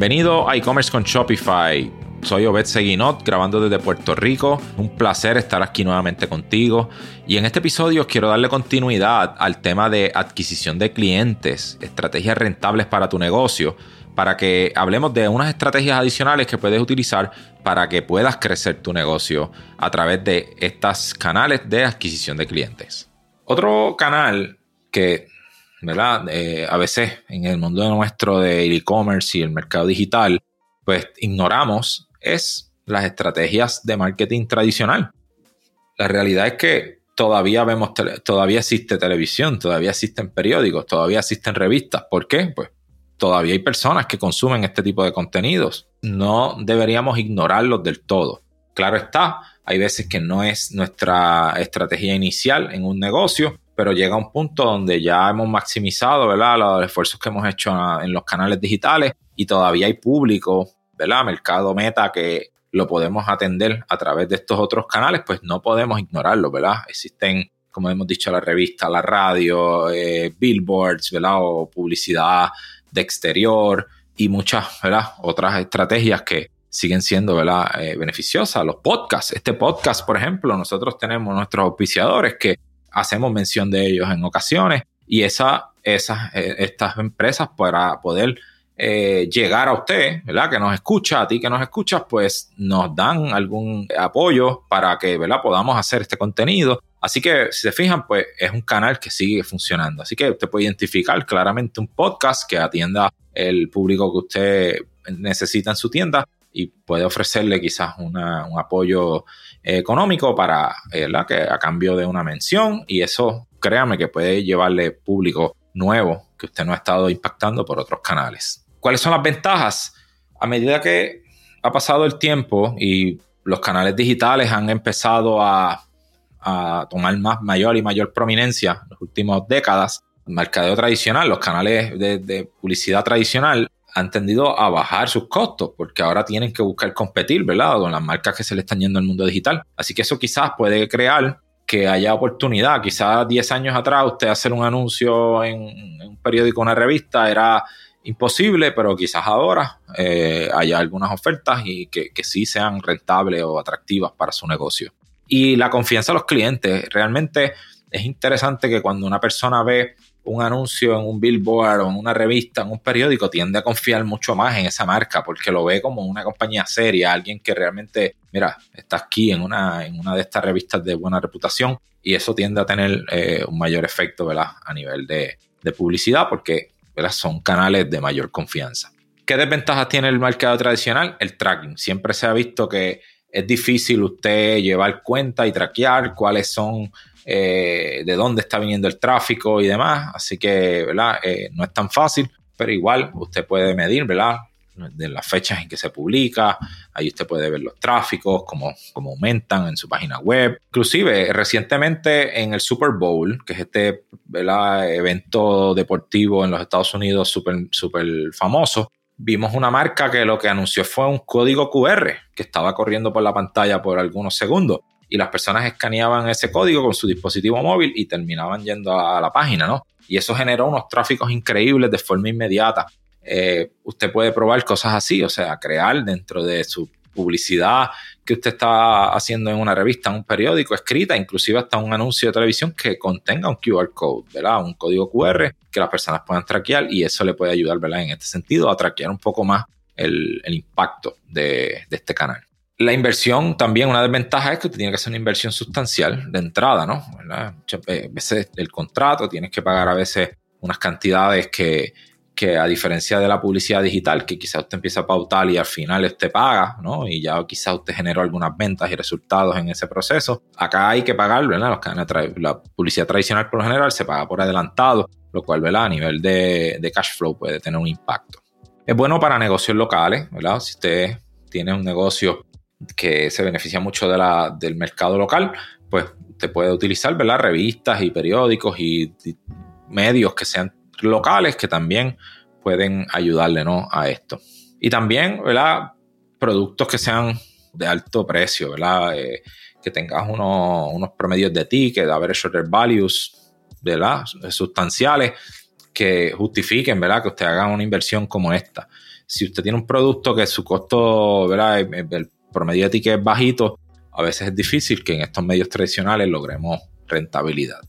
Bienvenido a e-commerce con Shopify. Soy Obed Seguinot, grabando desde Puerto Rico. Un placer estar aquí nuevamente contigo. Y en este episodio quiero darle continuidad al tema de adquisición de clientes, estrategias rentables para tu negocio, para que hablemos de unas estrategias adicionales que puedes utilizar para que puedas crecer tu negocio a través de estos canales de adquisición de clientes. Otro canal que ¿verdad? Eh, a veces en el mundo nuestro de e-commerce y el mercado digital, pues ignoramos es las estrategias de marketing tradicional. La realidad es que todavía vemos, todavía existe televisión, todavía existen periódicos, todavía existen revistas. ¿Por qué? Pues todavía hay personas que consumen este tipo de contenidos. No deberíamos ignorarlos del todo. Claro está, hay veces que no es nuestra estrategia inicial en un negocio, pero llega un punto donde ya hemos maximizado ¿verdad? los esfuerzos que hemos hecho en los canales digitales y todavía hay público, ¿verdad? mercado meta que lo podemos atender a través de estos otros canales, pues no podemos ignorarlo, ¿verdad? Existen, como hemos dicho, la revista, la radio, eh, billboards, ¿verdad? O publicidad de exterior y muchas, ¿verdad? Otras estrategias que siguen siendo, ¿verdad? Eh, beneficiosas. Los podcasts, este podcast, por ejemplo, nosotros tenemos nuestros auspiciadores que hacemos mención de ellos en ocasiones y esa, esas, eh, estas empresas para poder eh, llegar a usted, ¿verdad? Que nos escucha, a ti que nos escuchas, pues nos dan algún apoyo para que, ¿verdad? Podamos hacer este contenido. Así que, si se fijan, pues es un canal que sigue funcionando. Así que usted puede identificar claramente un podcast que atienda el público que usted necesita en su tienda y puede ofrecerle quizás un apoyo económico para que a cambio de una mención y eso créame que puede llevarle público nuevo que usted no ha estado impactando por otros canales. ¿Cuáles son las ventajas? A medida que ha pasado el tiempo y los canales digitales han empezado a, tomar más mayor y mayor prominencia en las últimas décadas, el mercadeo tradicional, los canales de publicidad tradicional han tendido a bajar sus costos porque ahora tienen que buscar competir, ¿verdad? Con las marcas que se le están yendo al mundo digital. Así que eso quizás puede crear que haya oportunidad. Quizás 10 años atrás usted hacer un anuncio en, un periódico una revista era imposible, pero quizás ahora eh, haya algunas ofertas y que, que sí sean rentables o atractivas para su negocio. Y la confianza de los clientes. Realmente es interesante que cuando una persona ve un anuncio en un billboard o en una revista, en un periódico, tiende a confiar mucho más en esa marca porque lo ve como una compañía seria, alguien que realmente, mira, está aquí en una, en una de estas revistas de buena reputación y eso tiende a tener eh, un mayor efecto, ¿verdad? A nivel de, publicidad porque, ¿verdad? Son canales de mayor confianza. ¿Qué desventajas tiene el mercado tradicional? El tracking. Siempre se ha visto que es difícil usted llevar cuenta y traquear cuáles son eh, de dónde está viniendo el tráfico y demás. Así que, ¿verdad? Eh, no es tan fácil, pero igual usted puede medir, ¿verdad? De las fechas en que se publica, ahí usted puede ver los tráficos, cómo, cómo aumentan en su página web. Inclusive, recientemente en el Super Bowl, que es este ¿verdad? evento deportivo en los Estados Unidos súper super famoso, vimos una marca que lo que anunció fue un código QR que estaba corriendo por la pantalla por algunos segundos y las personas escaneaban ese código con su dispositivo móvil y terminaban yendo a la página, ¿no? Y eso generó unos tráficos increíbles de forma inmediata. Eh, usted puede probar cosas así, o sea, crear dentro de su publicidad que usted está haciendo en una revista, en un periódico, escrita, inclusive hasta un anuncio de televisión que contenga un QR code, ¿verdad? Un código QR que las personas puedan traquear y eso le puede ayudar, ¿verdad? En este sentido, a traquear un poco más el, impacto de este canal. La inversión también, una desventaja es que usted tiene que hacer una inversión sustancial de entrada, ¿no? Muchas veces el contrato, tienes que pagar a veces unas cantidades que, que a diferencia de la publicidad digital, que quizás usted empieza a pautar y al final usted paga, ¿no? Y ya quizás usted generó algunas ventas y resultados en ese proceso. Acá hay que pagar, ¿verdad? La publicidad tradicional por lo general se paga por adelantado, lo cual, ¿verdad? A nivel de, de cash flow puede tener un impacto. Es bueno para negocios locales, ¿verdad? Si usted tiene un negocio que se beneficia mucho de la, del mercado local, pues te puede utilizar ¿verdad? revistas y periódicos y, medios que sean locales que también pueden ayudarle ¿no? a esto. Y también ¿verdad? productos que sean de alto precio, ¿verdad? Eh, que tengas unos promedios de ticket, average order values ¿verdad? sustanciales que justifiquen ¿verdad? que usted haga una inversión como esta. si usted tiene un producto que su costo, ¿verdad? El promedio de ticket es bajito, a veces es difícil que en estos medios tradicionales logremos rentabilidad.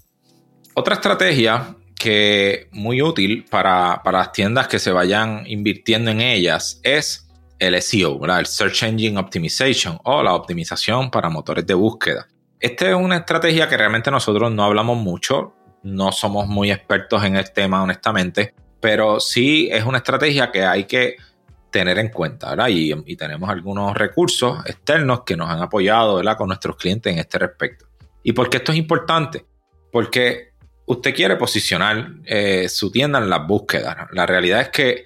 Otra estrategia que muy útil para, las tiendas que se vayan invirtiendo en ellas es el SEO, el Search Engine Optimization o la optimización para motores de búsqueda. Esta es una estrategia que realmente nosotros no hablamos mucho, no somos muy expertos en el tema honestamente, pero sí es una estrategia que hay que tener en cuenta, ¿verdad? Y, tenemos algunos recursos externos que nos han apoyado, ¿verdad? Con nuestros clientes en este respecto. ¿Y por qué esto es importante? Porque usted quiere posicionar eh, su tienda en las búsquedas. La realidad es que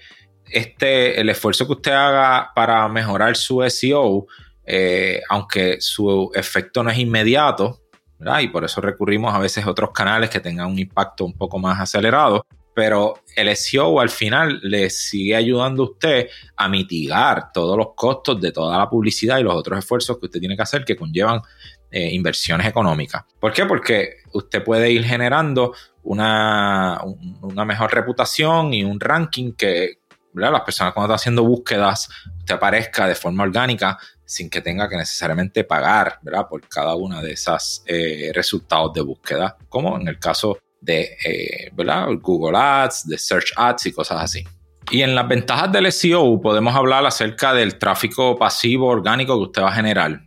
este, el esfuerzo que usted haga para mejorar su SEO, eh, aunque su efecto no es inmediato, ¿verdad? y por eso recurrimos a veces a otros canales que tengan un impacto un poco más acelerado, pero el SEO al final le sigue ayudando a usted a mitigar todos los costos de toda la publicidad y los otros esfuerzos que usted tiene que hacer que conllevan eh, inversiones económicas. ¿Por qué? Porque usted puede ir generando una, una mejor reputación y un ranking que las personas cuando están haciendo búsquedas, usted aparezca de forma orgánica sin que tenga que necesariamente pagar por cada una de esas eh, resultados de búsqueda, como en el caso de eh, ¿verdad? Google Ads, de Search Ads y cosas así. Y en las ventajas del SEO podemos hablar acerca del tráfico pasivo orgánico que usted va a generar.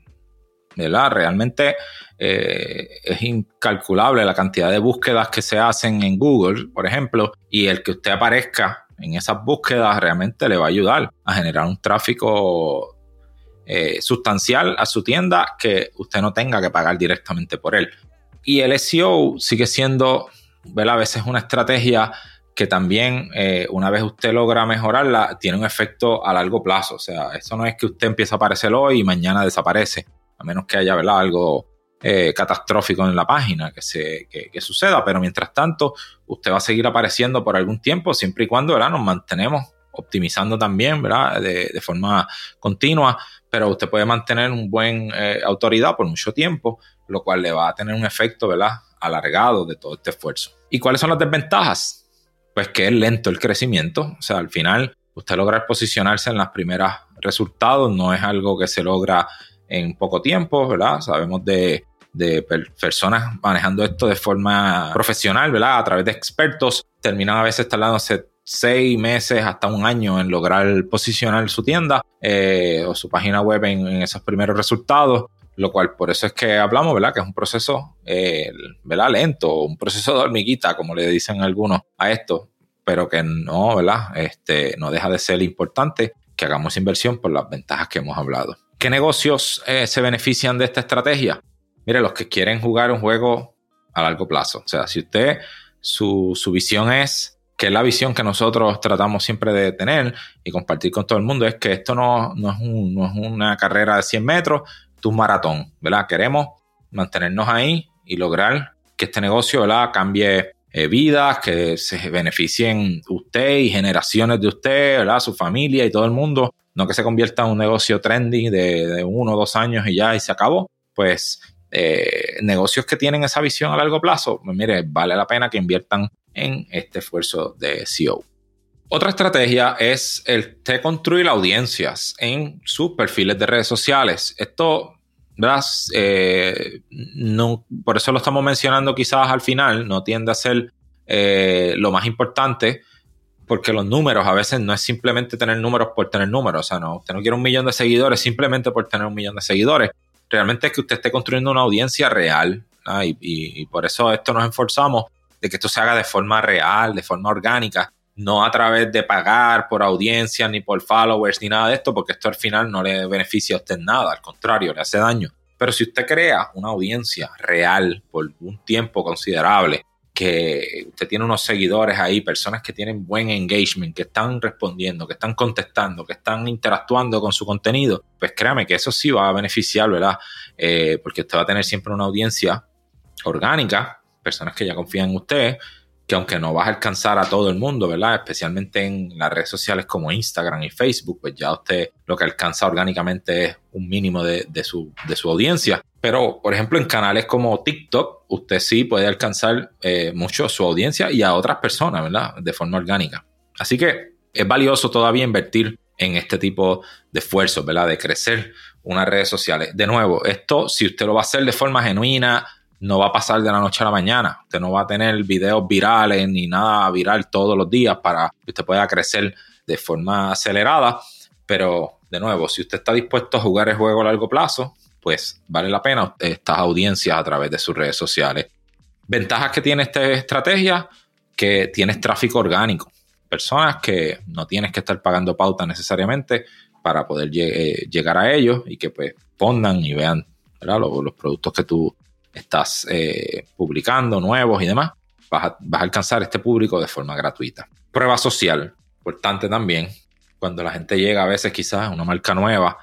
¿verdad? Realmente eh, es incalculable la cantidad de búsquedas que se hacen en Google, por ejemplo, y el que usted aparezca en esas búsquedas realmente le va a ayudar a generar un tráfico eh, sustancial a su tienda que usted no tenga que pagar directamente por él. Y el SEO sigue siendo, ¿verdad? A veces una estrategia que también eh, una vez usted logra mejorarla, tiene un efecto a largo plazo. O sea, eso no es que usted empiece a aparecer hoy y mañana desaparece a menos que haya algo eh, catastrófico en la página que, se, suceda, pero mientras tanto usted va a seguir apareciendo por algún tiempo siempre y cuando ¿verdad? nos mantenemos optimizando también ¿verdad? De, forma continua, pero usted puede mantener un buen eh, autoridad por mucho tiempo, lo cual le va a tener un efecto ¿verdad? Alargado de todo este esfuerzo. ¿Y cuáles son las desventajas? Pues que es lento el crecimiento, o sea, al final usted logra posicionarse en las primeras resultados, no es algo que se logra en poco tiempo, ¿verdad? Sabemos de, personas manejando esto de forma profesional, ¿verdad? A través de expertos, terminan a veces tardándose seis meses hasta un año en lograr posicionar su tienda eh, o su página web en, esos primeros resultados, lo cual por eso es que hablamos, ¿verdad? Que es un proceso, eh, ¿verdad? Lento, un proceso de hormiguita, como le dicen algunos a esto, pero que no, ¿verdad? Este, no deja de ser importante que hagamos inversión por las ventajas que hemos hablado. ¿Qué negocios eh, se benefician de esta estrategia? Mire, los que quieren jugar un juego a largo plazo. O sea, si usted, su, visión es, que es la visión que nosotros tratamos siempre de tener y compartir con todo el mundo, es que esto no, es, una carrera de 100 metros, un maratón, ¿verdad? Queremos mantenernos ahí y lograr que este negocio, ¿verdad? Cambie eh, vidas, que se beneficien usted y generaciones de usted, ¿verdad? Su familia y todo el mundo no que se convierta en un negocio trendy de, uno o dos años y ya y se acabó, pues eh, negocios que tienen esa visión a largo plazo, pues mire, vale la pena que inviertan en este esfuerzo de SEO. Otra estrategia es el de construir audiencias en sus perfiles de redes sociales. Esto, ¿verdad? Eh, por eso lo estamos mencionando quizás al final, no tiende a ser eh, lo más importante, porque los números a veces no es simplemente tener números por tener números, o sea, no, usted no quiere un millón de seguidores simplemente por tener un millón de seguidores, realmente es que usted esté construyendo una audiencia real y, por eso esto nos esforzamos de que esto se haga de forma real, de forma orgánica, no a través de pagar por audiencia ni por followers ni nada de esto, porque esto al final no le beneficia a usted nada, al contrario, le hace daño. Pero si usted crea una audiencia real por un tiempo considerable, que usted tiene unos seguidores ahí, personas que tienen buen engagement, que están respondiendo, que están contestando, que están interactuando con su contenido, pues créame que eso sí va a beneficiar, ¿verdad? Eh, porque usted va a tener siempre una audiencia orgánica, personas que ya confían en usted, que aunque no vas a alcanzar a todo el mundo, ¿verdad? Especialmente en las redes sociales como Instagram y Facebook, pues ya usted lo que alcanza orgánicamente es un mínimo de, su, de su audiencia. Pero, por ejemplo, en canales como TikTok, usted sí puede alcanzar eh, mucho su audiencia y a otras personas, ¿verdad? De forma orgánica. Así que es valioso todavía invertir en este tipo de esfuerzos, ¿verdad? De crecer unas redes sociales. De nuevo, esto, si usted lo va a hacer de forma genuina, no va a pasar de la noche a la mañana. Usted no va a tener videos virales ni nada viral todos los días para que usted pueda crecer de forma acelerada. Pero, de nuevo, si usted está dispuesto a jugar el juego a largo plazo, pues vale la pena estas audiencias a través de sus redes sociales. Ventajas que tiene esta estrategia, que tienes tráfico orgánico. Personas que no tienes que estar pagando pauta necesariamente para poder eh, llegar a ellos y que pues pongan y vean los, los, productos que tú estás eh, publicando, nuevos y demás. Vas a, vas a alcanzar este público de forma gratuita. Prueba social, importante también. Cuando la gente llega a veces quizás a una marca nueva,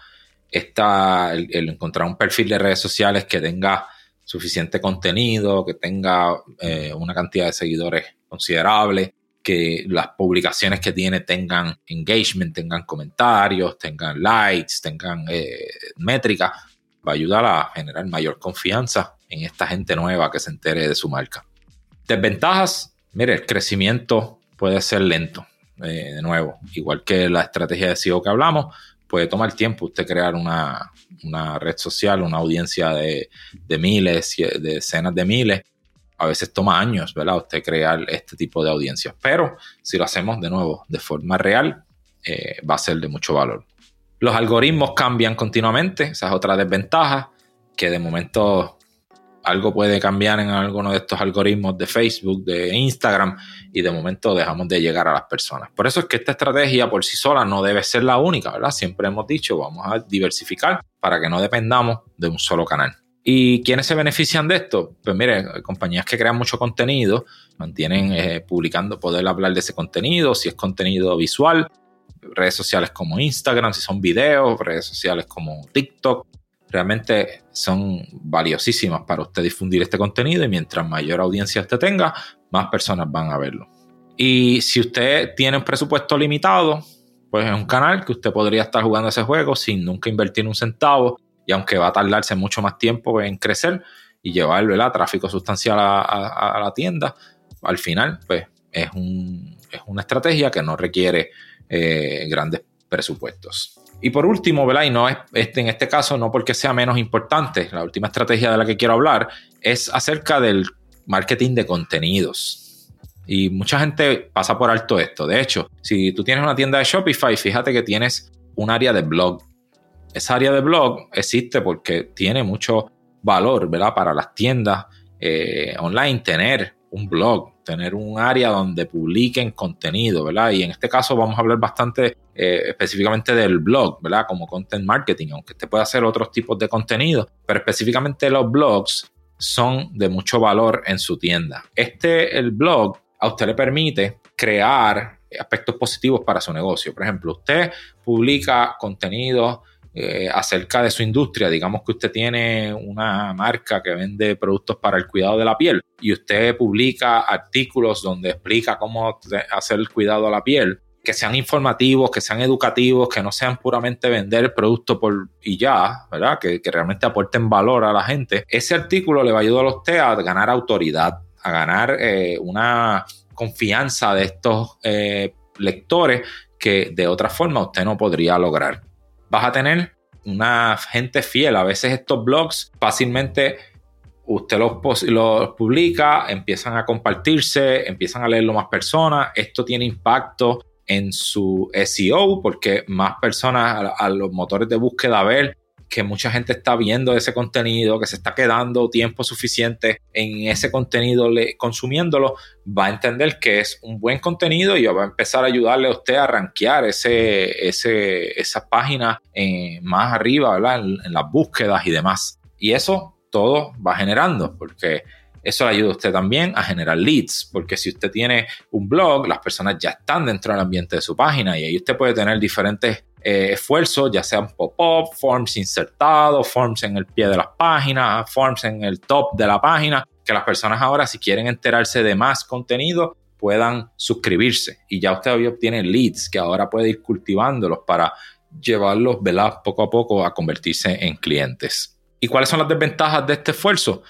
está el, encontrar un perfil de redes sociales que tenga suficiente contenido, que tenga eh, una cantidad de seguidores considerable, que las publicaciones que tiene tengan engagement, tengan comentarios, tengan likes, tengan eh, métricas, va a ayudar a generar mayor confianza en esta gente nueva que se entere de su marca. Desventajas, mire, el crecimiento puede ser lento, eh, de nuevo, igual que la estrategia de SEO que hablamos, puede tomar tiempo usted crear una, red social, una audiencia de, miles, de decenas de miles. A veces toma años, ¿verdad? Usted crear este tipo de audiencias. Pero si lo hacemos de nuevo de forma real, eh, va a ser de mucho valor. Los algoritmos cambian continuamente, esa es otra desventaja, que de momento algo puede cambiar en alguno de estos algoritmos de Facebook, de Instagram, y de momento dejamos de llegar a las personas. Por eso es que esta estrategia por sí sola no debe ser la única, ¿verdad? Siempre hemos dicho, vamos a diversificar para que no dependamos de un solo canal. ¿Y quiénes se benefician de esto? Pues mire, compañías que crean mucho contenido, mantienen eh, publicando, poder hablar de ese contenido, si es contenido visual, redes sociales como Instagram, si son videos, redes sociales como TikTok, realmente son valiosísimas para usted difundir este contenido y mientras mayor audiencia usted tenga, más personas van a verlo. Y si usted tiene un presupuesto limitado, pues es un canal que usted podría estar jugando ese juego sin nunca invertir un centavo y aunque va a tardarse mucho más tiempo en crecer y llevar tráfico sustancial a, la tienda, al final pues es, una estrategia que no requiere eh, grandes presupuestos. Y por último, ¿verdad? Y no es este, en este caso, no porque sea menos importante, la última estrategia de la que quiero hablar es acerca del marketing de contenidos. Y mucha gente pasa por alto esto. De hecho, si tú tienes una tienda de Shopify, fíjate que tienes un área de blog. Esa área de blog existe porque tiene mucho valor, ¿verdad? Para las tiendas eh, online, tener un blog, tener un área donde publiquen contenido, ¿verdad? Y en este caso vamos a hablar bastante eh, específicamente del blog, ¿verdad? Como content marketing, aunque usted puede hacer otros tipos de contenido, pero específicamente los blogs son de mucho valor en su tienda. Este, el blog, a usted le permite crear aspectos positivos para su negocio. Por ejemplo, usted publica contenido eh, acerca de su industria. Digamos que usted tiene una marca que vende productos para el cuidado de la piel y usted publica artículos donde explica cómo hacer el cuidado a la piel que sean informativos, que sean educativos, que no sean puramente vender el producto por y ya, ¿verdad? Que, realmente aporten valor a la gente. Ese artículo le va a ayudar a usted a ganar autoridad, a ganar eh, una confianza de estos eh, lectores que de otra forma usted no podría lograr vas a tener una gente fiel. A veces estos blogs fácilmente usted los, publica, empiezan a compartirse, empiezan a leerlo más personas. Esto tiene impacto en su SEO porque más personas a, los motores de búsqueda ver que mucha gente está viendo ese contenido, que se está quedando tiempo suficiente en ese contenido consumiéndolo, va a entender que es un buen contenido y va a empezar a ayudarle a usted a rankear ese, ese, esa página eh, más arriba, En, en las búsquedas y demás. Y eso todo va generando, porque eso le ayuda a usted también a generar leads, porque si usted tiene un blog, las personas ya están dentro del ambiente de su página y ahí usted puede tener diferentes eh, esfuerzos, ya sean pop-up, forms insertados, forms en el pie de las páginas, forms en el top de la página, que las personas ahora si quieren enterarse de más contenido puedan suscribirse y ya usted hoy obtiene leads que ahora puede ir cultivándolos para llevarlos ¿verdad? poco a poco a convertirse en clientes. ¿Y cuáles son las desventajas de este esfuerzo?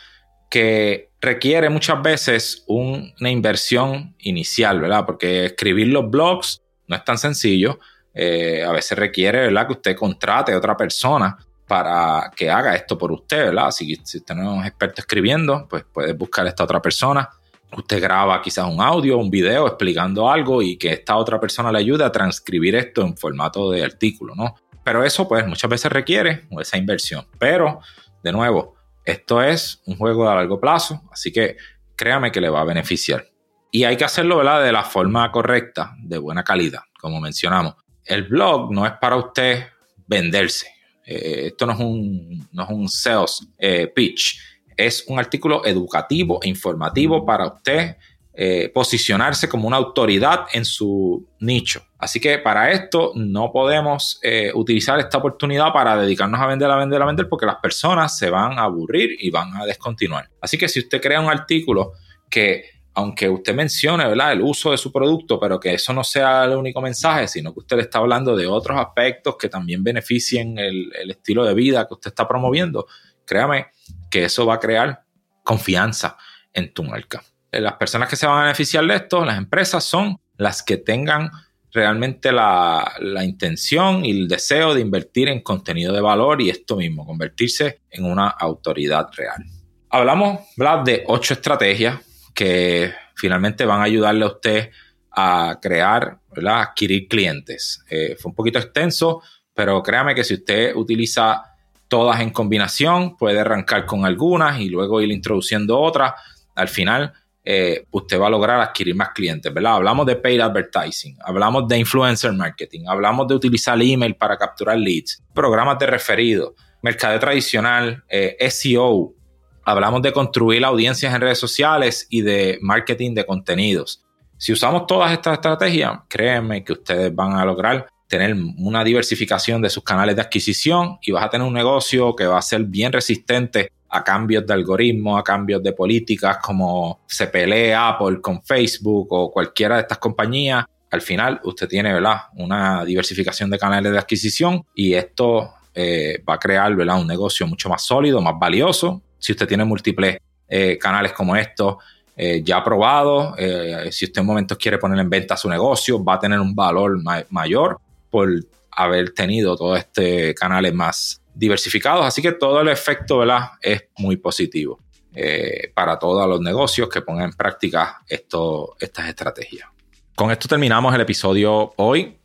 Que requiere muchas veces una inversión inicial, ¿verdad? Porque escribir los blogs no es tan sencillo eh, a veces requiere ¿verdad? que usted contrate a otra persona para que haga esto por usted, ¿verdad? Si, si usted no es experto escribiendo, pues puede buscar a esta otra persona. Usted graba quizás un audio, un video explicando algo y que esta otra persona le ayude a transcribir esto en formato de artículo, ¿no? Pero eso pues muchas veces requiere esa inversión. Pero, de nuevo, esto es un juego a largo plazo, así que créame que le va a beneficiar. Y hay que hacerlo ¿verdad? de la forma correcta, de buena calidad, como mencionamos. El blog no es para usted venderse. Eh, esto no es un, no es un sales eh, pitch. Es un artículo educativo e informativo para usted eh, posicionarse como una autoridad en su nicho. Así que para esto no podemos utilizar esta oportunidad para dedicarnos a vender, a vender, a vender, porque las personas se van a aburrir y van a descontinuar. Así que si usted crea un artículo que aunque usted mencione ¿verdad? el uso de su producto, pero que eso no sea el único mensaje, sino que usted le está hablando de otros aspectos que también beneficien el, estilo de vida que usted está promoviendo, créame que eso va a crear confianza en tu marca. Las personas que se van a beneficiar de esto, las empresas, son las que tengan realmente la, la, intención y el deseo de invertir en contenido de valor y esto mismo, convertirse en una autoridad real. Hablamos de ocho estrategias que finalmente van a ayudarle a usted a crear, adquirir clientes. Eh, fue un poquito extenso, pero créame que si usted utiliza todas en combinación, puede arrancar con algunas y luego ir introduciendo otras. Al final, eh, usted va a lograr adquirir más clientes. Hablamos de paid advertising, hablamos de influencer marketing, hablamos de utilizar email para capturar leads, programas de referido, mercado tradicional, eh, SEO, hablamos de construir audiencias en redes sociales y de marketing de contenidos. Si usamos todas estas estrategias, créeme que ustedes van a lograr tener una diversificación de sus canales de adquisición y vas a tener un negocio que va a ser bien resistente a cambios de algoritmos, a cambios de políticas como se pelea Apple con Facebook o cualquiera de estas compañías. Al final usted tiene ¿verdad? una diversificación de canales de adquisición y esto eh, va a crear ¿verdad? un negocio mucho más sólido, más valioso si usted tiene múltiples eh, canales como estos eh, ya probados, eh, si usted en momentos quiere poner en venta su negocio, va a tener un valor mayor por haber tenido todos estos canales más diversificados. Así que todo el efecto es muy positivo para todos los negocios que pongan en práctica estas estrategias. Con esto terminamos el episodio hoy.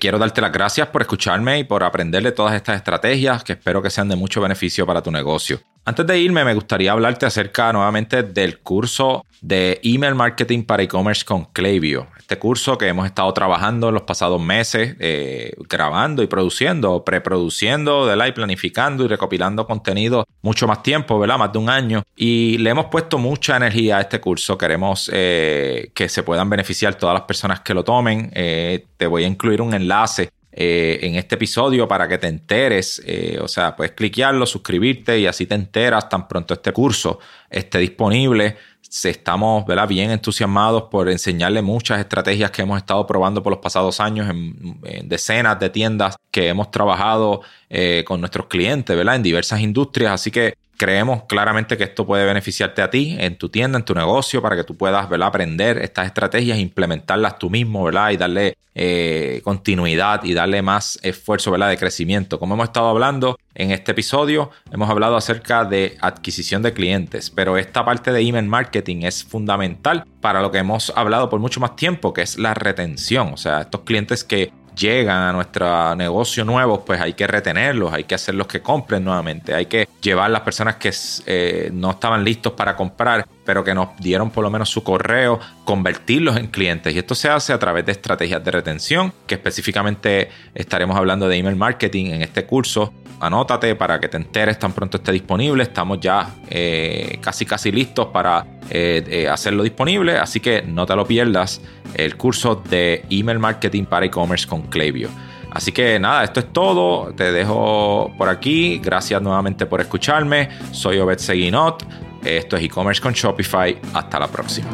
Quiero darte las gracias por escucharme y por aprender de todas estas estrategias que espero que sean de mucho beneficio para tu negocio. Antes de irme, me gustaría hablarte acerca nuevamente del curso de email marketing para e-commerce con Klaviyo. Este curso que hemos estado trabajando en los pasados meses, eh, grabando y produciendo, preproduciendo, y planificando y recopilando contenido mucho más tiempo, ¿verdad? Más de un año. Y le hemos puesto mucha energía a este curso. Queremos eh, que se puedan beneficiar todas las personas que lo tomen. te voy a incluir un enlace eh, en este episodio para que te enteres. Eh, o sea, puedes cliquearlo, suscribirte y así te enteras tan pronto este curso esté disponible. Estamos ¿verdad? bien entusiasmados por enseñarle muchas estrategias que hemos estado probando por los pasados años en, decenas de tiendas que hemos trabajado eh, con nuestros clientes ¿verdad? en diversas industrias. Así que creemos claramente que esto puede beneficiarte a ti en tu tienda, en tu negocio, para que tú puedas ¿verdad? aprender estas estrategias, implementarlas tú mismo ¿verdad? y darle eh, continuidad y darle más esfuerzo ¿verdad? de crecimiento. Como hemos estado hablando en este episodio, hemos hablado acerca de adquisición de clientes, pero esta parte de email marketing es fundamental para lo que hemos hablado por mucho más tiempo, que es la retención. O sea, estos clientes que llegan a nuestro negocio nuevo, pues hay que retenerlos, hay que hacerlos que compren nuevamente, hay que llevar las personas que eh, no estaban listos para comprar, pero que nos dieron por lo menos su correo, convertirlos en clientes. Y esto se hace a través de estrategias de retención, que específicamente estaremos hablando de email marketing en este curso. Anótate para que te enteres tan pronto esté disponible. Estamos ya eh, casi casi listos para eh, hacerlo disponible, así que no te lo pierdas el curso de email marketing para e-commerce con Klaviyo. Así que nada, esto es todo. Te dejo por aquí. Gracias nuevamente por escucharme. Soy Obed Seguinot. Esto es e-commerce con Shopify. Hasta la próxima.